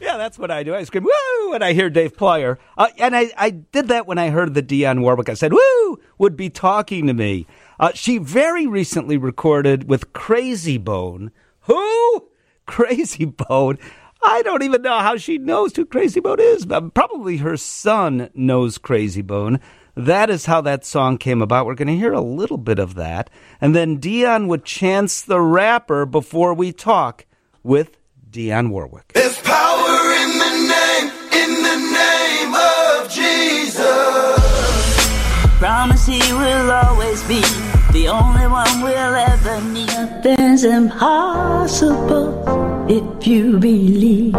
Yeah, that's what I do. I scream, woo, when I hear Dave Plier. Uh, and I, I did that when I heard the Dionne Warwick. I said, woo, would be talking to me. Uh, she very recently recorded with Krayzie Bone. Who? Krayzie Bone. I don't even know how she knows who Krayzie Bone is. Probably her son knows Krayzie Bone. That is how that song came about. We're going to hear a little bit of that. And then Dionne would Chance the Rapper before we talk with Dionne Warwick. There's Promise he will always be the only one we'll ever need. Nothing's impossible if you believe.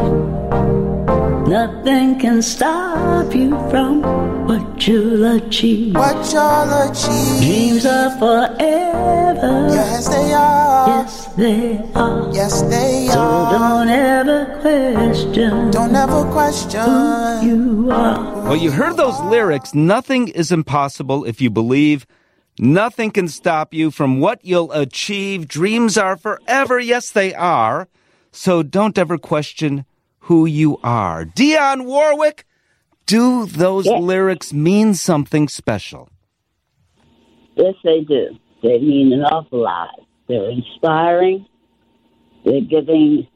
Nothing can stop you from what you'll achieve. What you'll achieve. Dreams are forever. Yes, they are. Yes, they are. Yes, they So are. don't ever question Don't ever question. who you are. Well, you heard those lyrics. Nothing is impossible if you believe. Nothing can stop you from what you'll achieve. Dreams are forever. Yes, they are. So don't ever question who you are. Dionne Warwick, do those Yeah. lyrics mean something special? Yes, they do. They mean an awful lot. They're inspiring. They're giving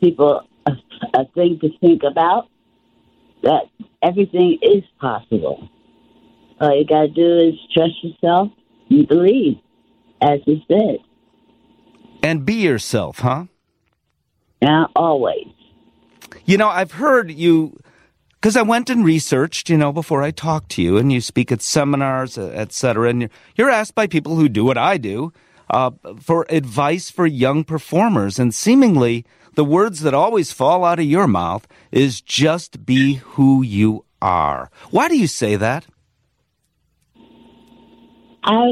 people a, a thing to think about. That everything is possible. All you got to do is trust yourself and believe, as you said. And be yourself, huh? Yeah, always. You know, I've heard you because I went and researched, you know, before I talked to you, and you speak at seminars, et cetera, and you're, asked by people who do what I do uh, for advice for young performers, and seemingly the words that always fall out of your mouth is just be who you are. Why do you say that? I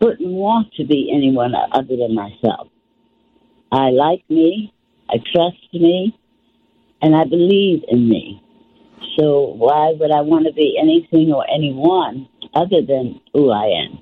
wouldn't want to be anyone other than myself. I like me, I trust me, and I believe in me. So why would I want to be anything or anyone other than who I am?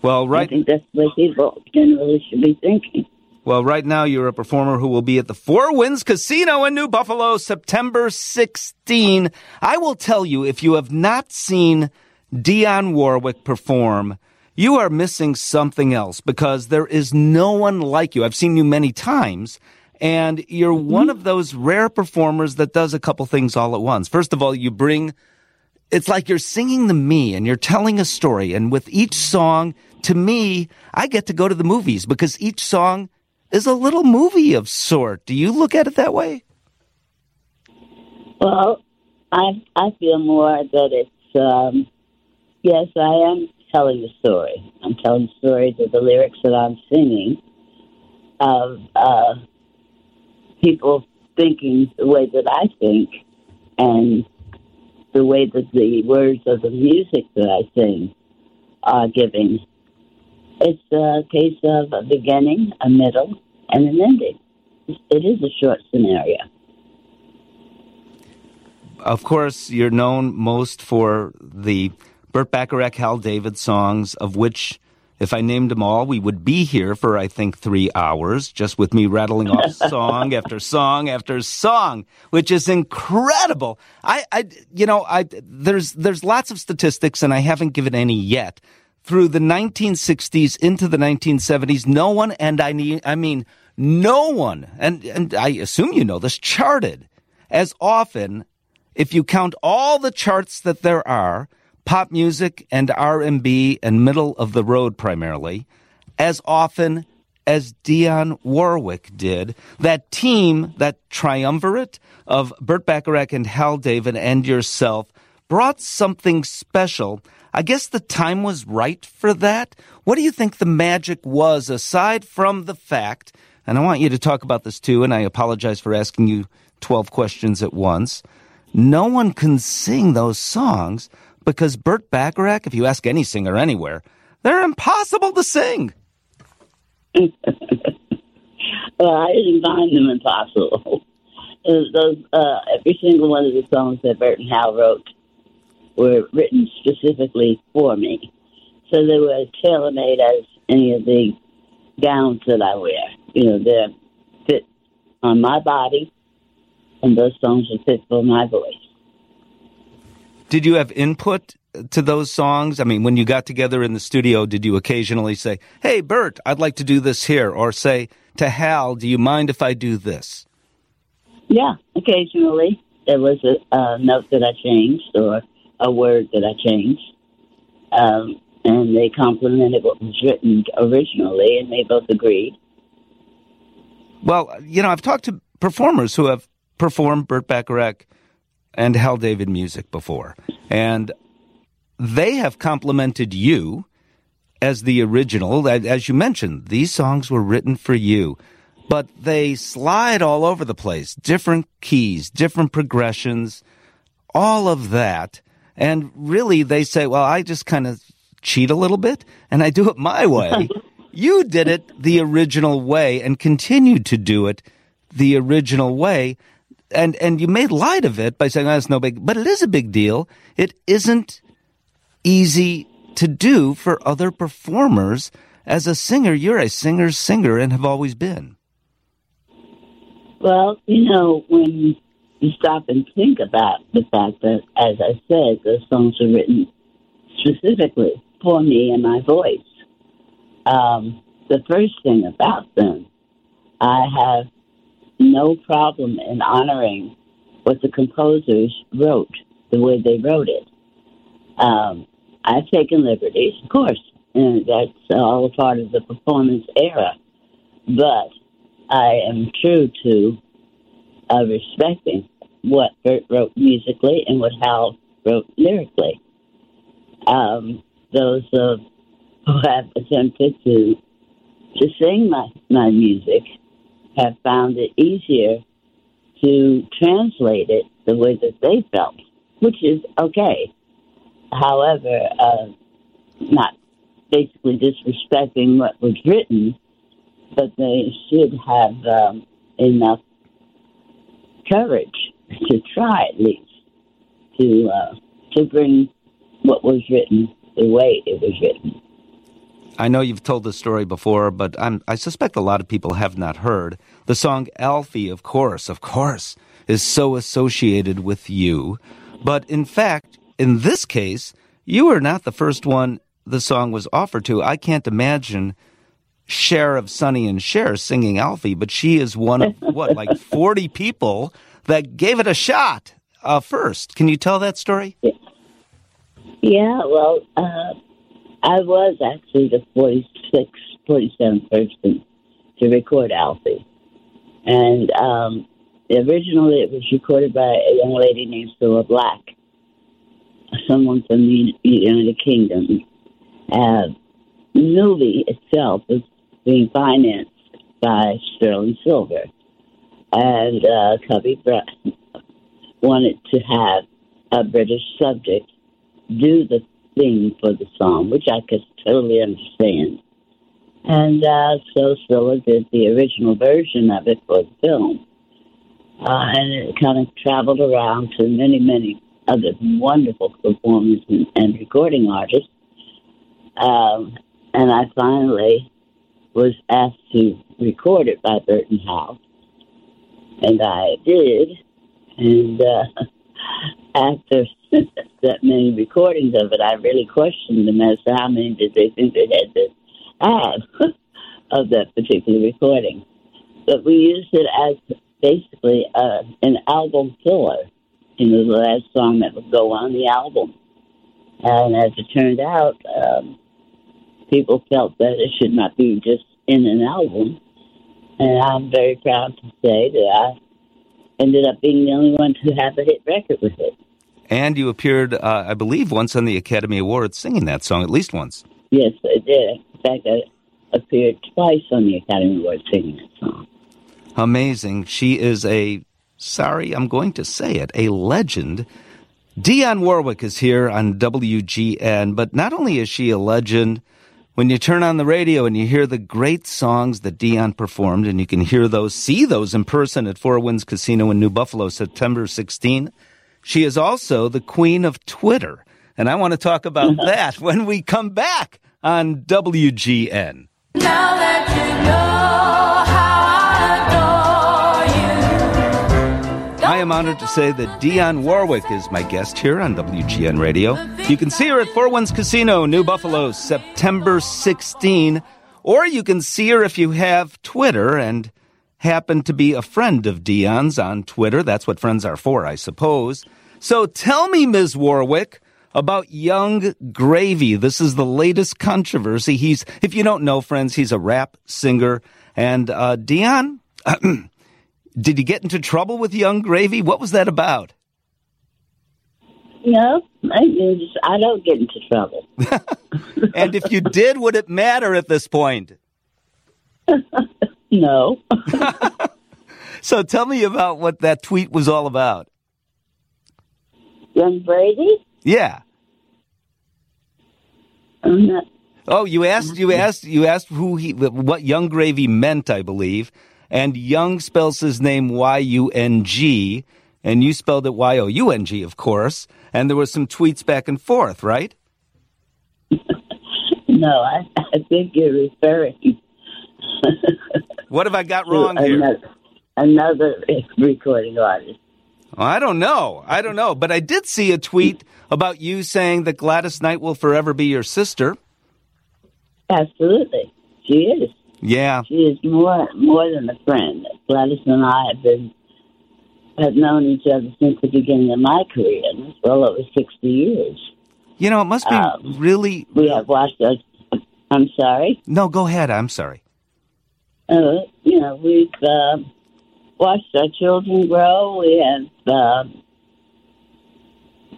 Well, right. I think that's what people generally should be thinking. Well, right now you're a performer who will be at the Four Winds Casino in New Buffalo September 16. I will tell you, if you have not seen Dionne Warwick perform, you are missing something else because there is no one like you. I've seen you many times, and you're one of those rare performers that does a couple things all at once. First of all, you bring it's like you're singing to me and you're telling a story. And with each song, to me, I get to go to the movies because each song is a little movie of sort. Do you look at it that way? Well, I I feel more that it's um, yes, I am telling a story. I'm telling stories of the lyrics that I'm singing of uh, people thinking the way that I think and the way that the words of the music that I sing are giving. It's a case of a beginning, a middle, and an ending. It is a short scenario. Of course, you're known most for the Burt Bacharach, Hal David songs, of which, if I named them all, we would be here for, I think, three hours, just with me rattling off song after song after song, which is incredible. I, I, you know, I, there's, there's lots of statistics, and I haven't given any yet. Through the 1960s into the 1970s, no one, and I need, I mean, no one, and, and I assume you know this, charted as often if you count all the charts that there are, pop music and R&B and middle of the road primarily, as often as Dionne Warwick did, that team, that triumvirate of Burt Bacharach and Hal David and yourself brought something special. I guess the time was right for that. What do you think the magic was aside from the fact, and I want you to talk about this too, and I apologize for asking you 12 questions at once. No one can sing those songs because Burt Bacharach, if you ask any singer anywhere, they're impossible to sing. Well, I didn't find them impossible. Those, uh, every single one of the songs that Burt and Hal wrote were written specifically for me. So they were tailor made as any of the gowns that I wear. You know, they're fit on my body and those songs were fit for my voice. Did you have input to those songs? I mean, when you got together in the studio, did you occasionally say, Hey, Burt, I'd like to do this here? Or say to Hal, Do you mind if I do this? Yeah, occasionally there was a, a note that I changed or a word that I changed. Um, and they complimented what was written originally, and they both agreed. Well, you know, I've talked to performers who have performed Burt Bacharach and Hal David music before, and they have complimented you as the original. As you mentioned, these songs were written for you, but they slide all over the place, different keys, different progressions, all of that. And really, they say, well, I just kind of cheat a little bit and I do it my way. you did it the original way and continued to do it the original way. And, and you made light of it by saying, oh, it's no big, but it is a big deal. It isn't easy to do for other performers. As a singer, you're a singer's singer and have always been. Well, you know, when you stop and think about the fact that, as I said, the songs are written specifically for me and my voice. Um, the first thing about them, I have no problem in honoring what the composers wrote, the way they wrote it. Um, I've taken liberties, of course, and that's all a part of the performance era. But I am true to uh, respecting what Burt wrote musically and what Hal wrote lyrically. Um, those who have attempted to to sing my, my music have found it easier to translate it the way that they felt, which is okay. However, uh, not basically disrespecting what was written, but they should have um, enough courage to try at least to uh, to bring what was written the way it was written. I know you've told the story before, but I'm, I suspect a lot of people have not heard. The song Alfie, of course, of course, is so associated with you. But in fact, in this case, you are not the first one the song was offered to. I can't imagine Cher of Sonny and Cher singing Alfie, but she is one of, what, like 40 people that gave it a shot uh, first. Can you tell that story? Yeah, well, uh, I was actually the 46th, 47th person to record Alfie. And um, originally it was recorded by a young lady named Cilla Black, someone from the United Kingdom. Uh, the movie itself was being financed by Sterling Silver. And uh, Cubby wanted to have a British subject do the for the song, which I could totally understand. And uh, so Cilla did the original version of it for the film. Uh, and it kind of traveled around to many, many other wonderful performers and, and recording artists. Um, and I finally was asked to record it by Burt and Hal. And I did. And uh, after that many recordings of it, I really questioned them as to how many did they think they had to have of that particular recording. But we used it as basically uh, an album filler. You know, the last song that would go on the album. And as it turned out, um, people felt that it should not be just in an album. And I'm very proud to say that I ended up being the only one to have a hit record with it. And you appeared, uh, I believe, once on the Academy Awards singing that song, at least once. Yes, I did. In fact, I appeared twice on the Academy Awards singing that song. Amazing. She is a, sorry, I'm going to say it, a legend. Dionne Warwick is here on WGN, but not only is she a legend, when you turn on the radio and you hear the great songs that Dionne performed, and you can hear those, see those in person at Four Winds Casino in New Buffalo, September 16, she is also the queen of Twitter. And I want to talk about that when we come back on WGN. Now honored to say that Dionne Warwick is my guest here on WGN Radio. You can see her at Four Winds Casino, New Buffalo, September 16. Or you can see her if you have Twitter and happen to be a friend of Dionne's on Twitter. That's what friends are for, I suppose. So tell me, Ms. Warwick, about Yung Gravy. This is the latest controversy. He's, if you don't know, friends, he's a rap singer. And uh, Dionne, did you get into trouble with Yung Gravy? What was that about? No, I, just, I don't get into trouble. and if you did, would it matter at this point? no. so tell me about what that tweet was all about. Young Brady? Yeah. I'm not, Oh, you asked you asked you asked who he what Young Gravy meant, I believe. And Young spells his name Y U N G, and you spelled it Y O U N G, of course. And there was some tweets back and forth, right? no, I, I think you're referring What have I got wrong here? another, another recording artist. I don't know. I don't know. But I did see a tweet about you saying that Gladys Knight will forever be your sister. Absolutely, she is. Yeah. She is more more than a friend. Gladys and I have been have known each other since the beginning of my career, and it's well over sixty years. You know, it must be Um, really. We have watched us. I'm sorry. No, go ahead. I'm sorry. Uh, you know, we've uh, watched our children grow. We have uh,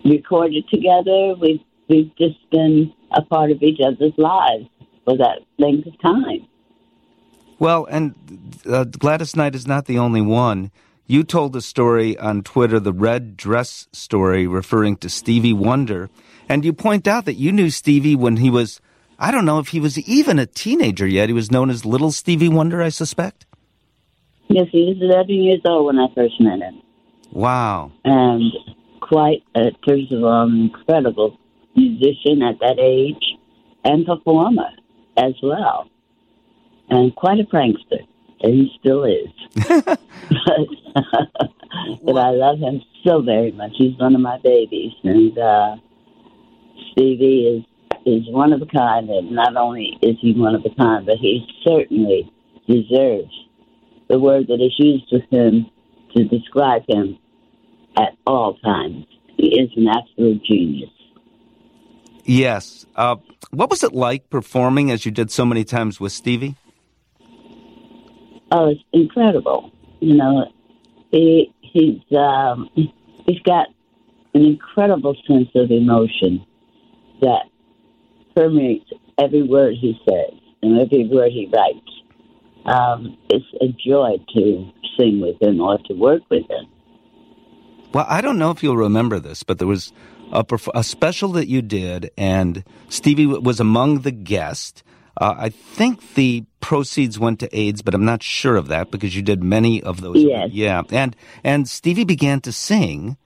recorded together. We've we've just been a part of each other's lives for that length of time. Well, and uh, Gladys Knight is not the only one. You told a story on Twitter, the red dress story, referring to Stevie Wonder, and you point out that you knew Stevie when he was, I don't know if he was even a teenager yet. He was known as Little Stevie Wonder, I suspect. Yes, he was 11 years old when I first met him. Wow. and quite, uh, first of all, an incredible musician at that age and performer as well, and quite a prankster, and he still is. but, but I love him so very much. He's one of my babies, and uh, Stevie is is one of a kind. And not only is he one of a kind, but he certainly deserves the word that is used with him to describe him at all times. He is an absolute genius. Yes. Uh, what was it like performing as you did so many times with Stevie? Oh, it's incredible. You know, he he's um, he's got an incredible sense of emotion that permeates every word he says and every word he writes. Um, it's a joy to sing with him or to work with him. Well, I don't know if you'll remember this, but there was a, a special that you did, and Stevie was among the guests. Uh, I think the proceeds went to AIDS, but I'm not sure of that because you did many of those. Yes. Yeah, and and Stevie began to sing.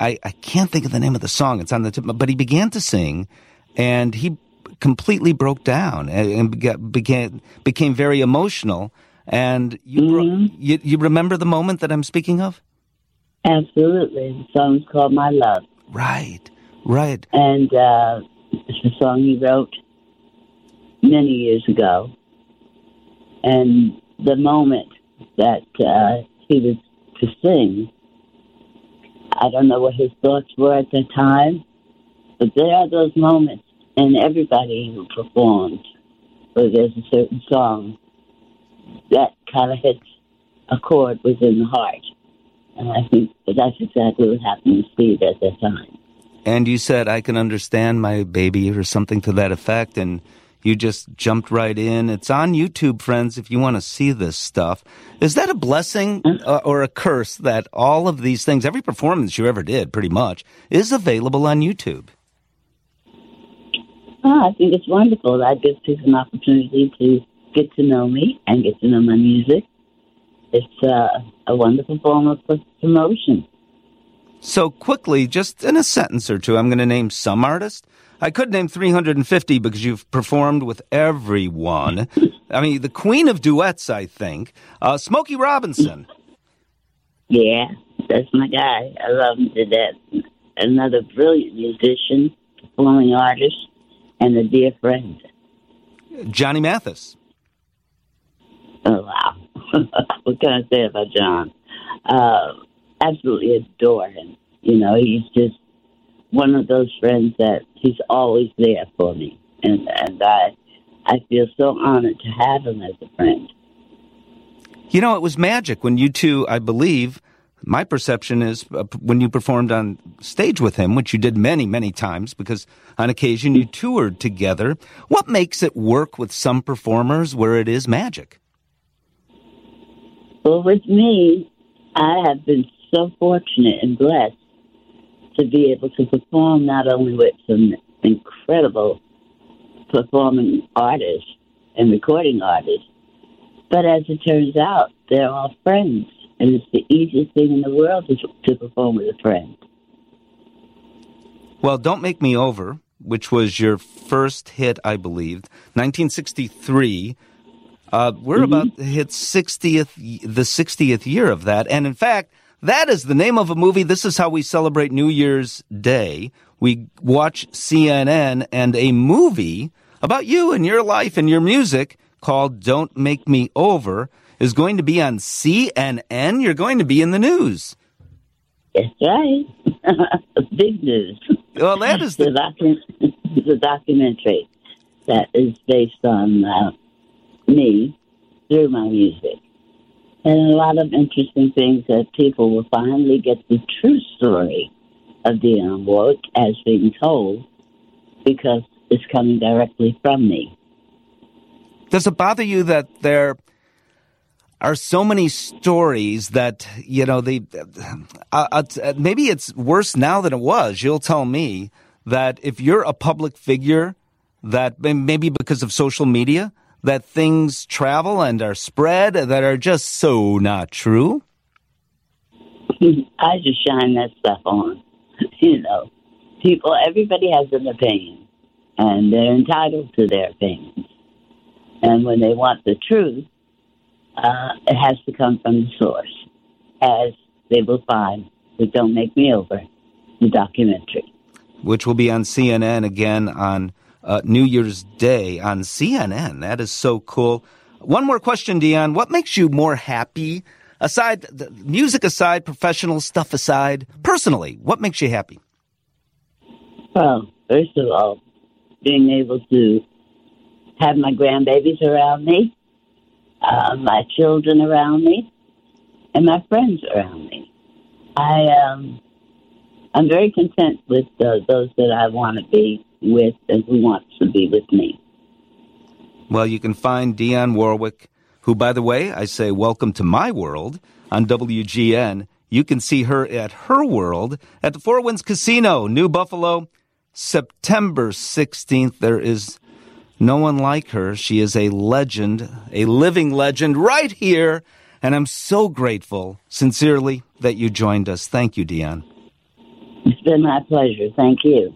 I, I can't think of the name of the song. It's on the tip, but he began to sing, and he completely broke down and, and bega- began became very emotional. And you, bro- you you remember the moment that I'm speaking of? Absolutely. The song's called My Love. Right, right. and uh, it's a song he wrote many years ago. And the moment that uh, he was to sing, I don't know what his thoughts were at the time, but there are those moments in everybody who performs where there's a certain song that kind of hits a chord within the heart. And I think that that's exactly what happened to Steve at that time. And you said, I can understand my baby or something to that effect. And you just jumped right in. It's on YouTube, friends, if you want to see this stuff. Is that a blessing uh, or a curse that all of these things, every performance you ever did, pretty much, is available on YouTube? Oh, I think it's wonderful. That gives people an opportunity to get to know me and get to know my music. It's uh, a wonderful form of promotion. So quickly, just in a sentence or two, I'm going to name some artists. I could name 350 because you've performed with everyone. I mean, the queen of duets, I think. Uh, Smokey Robinson. Yeah, That's my guy. I love him to death. Another brilliant musician, performing artist, and a dear friend. Johnny Mathis. Oh, wow. what can I say about John? Uh, absolutely adore him. You know, he's just one of those friends that he's always there for me. And, and I, I feel so honored to have him as a friend. You know, it was magic when you two, I believe, my perception is uh, when you performed on stage with him, which you did many, many times because on occasion you toured together. What makes it work with some performers where it is magic? Well, with me, I have been so fortunate and blessed to be able to perform not only with some incredible performing artists and recording artists, but as it turns out, they're all friends and it's the easiest thing in the world to, to perform with a friend. Well, Don't Make Me Over, which was your first hit, I believe, 1963. Uh, we're mm-hmm. about to hit 60th, the 60th year of that. And in fact, that is the name of a movie. This is how we celebrate New Year's Day. We watch CNN and a movie about you and your life and your music called Don't Make Me Over is going to be on CNN. You're going to be in the news. That's right. Big news. Well, that is the, the, docu- the documentary that is based on uh, me through my music. And a lot of interesting things that people will finally get the true story of Dionne Warwick as being told because it's coming directly from me. Does it bother you that there are so many stories that you know the uh, uh, maybe it's worse now than it was. You'll tell me that if you're a public figure, that maybe because of social media, that things travel and are spread that are just so not true. I just shine that stuff on. You know, people, everybody has an opinion, and they're entitled to their opinions. And when they want the truth, uh, it has to come from the source, as they will find with Don't Make Me Over, the documentary. Which will be on CNN again on uh, New Year's Day on CNN. That is so cool. One more question, Dionne. What makes you more happy, aside, music aside, professional stuff aside, personally, what makes you happy? Well, first of all, being able to have my grandbabies around me, uh, my children around me, and my friends around me. I um, I'm very content with uh, those that I want to be with and who wants to be with me. Well, you can find Dionne Warwick, who, by the way, I say welcome to my world on WGN. You can see her at her world at the Four Winds Casino, New Buffalo, September 16th. There is no one like her. She is a legend, a living legend right here. And I'm so grateful, sincerely, that you joined us. Thank you, Dionne. It's been my pleasure. Thank you.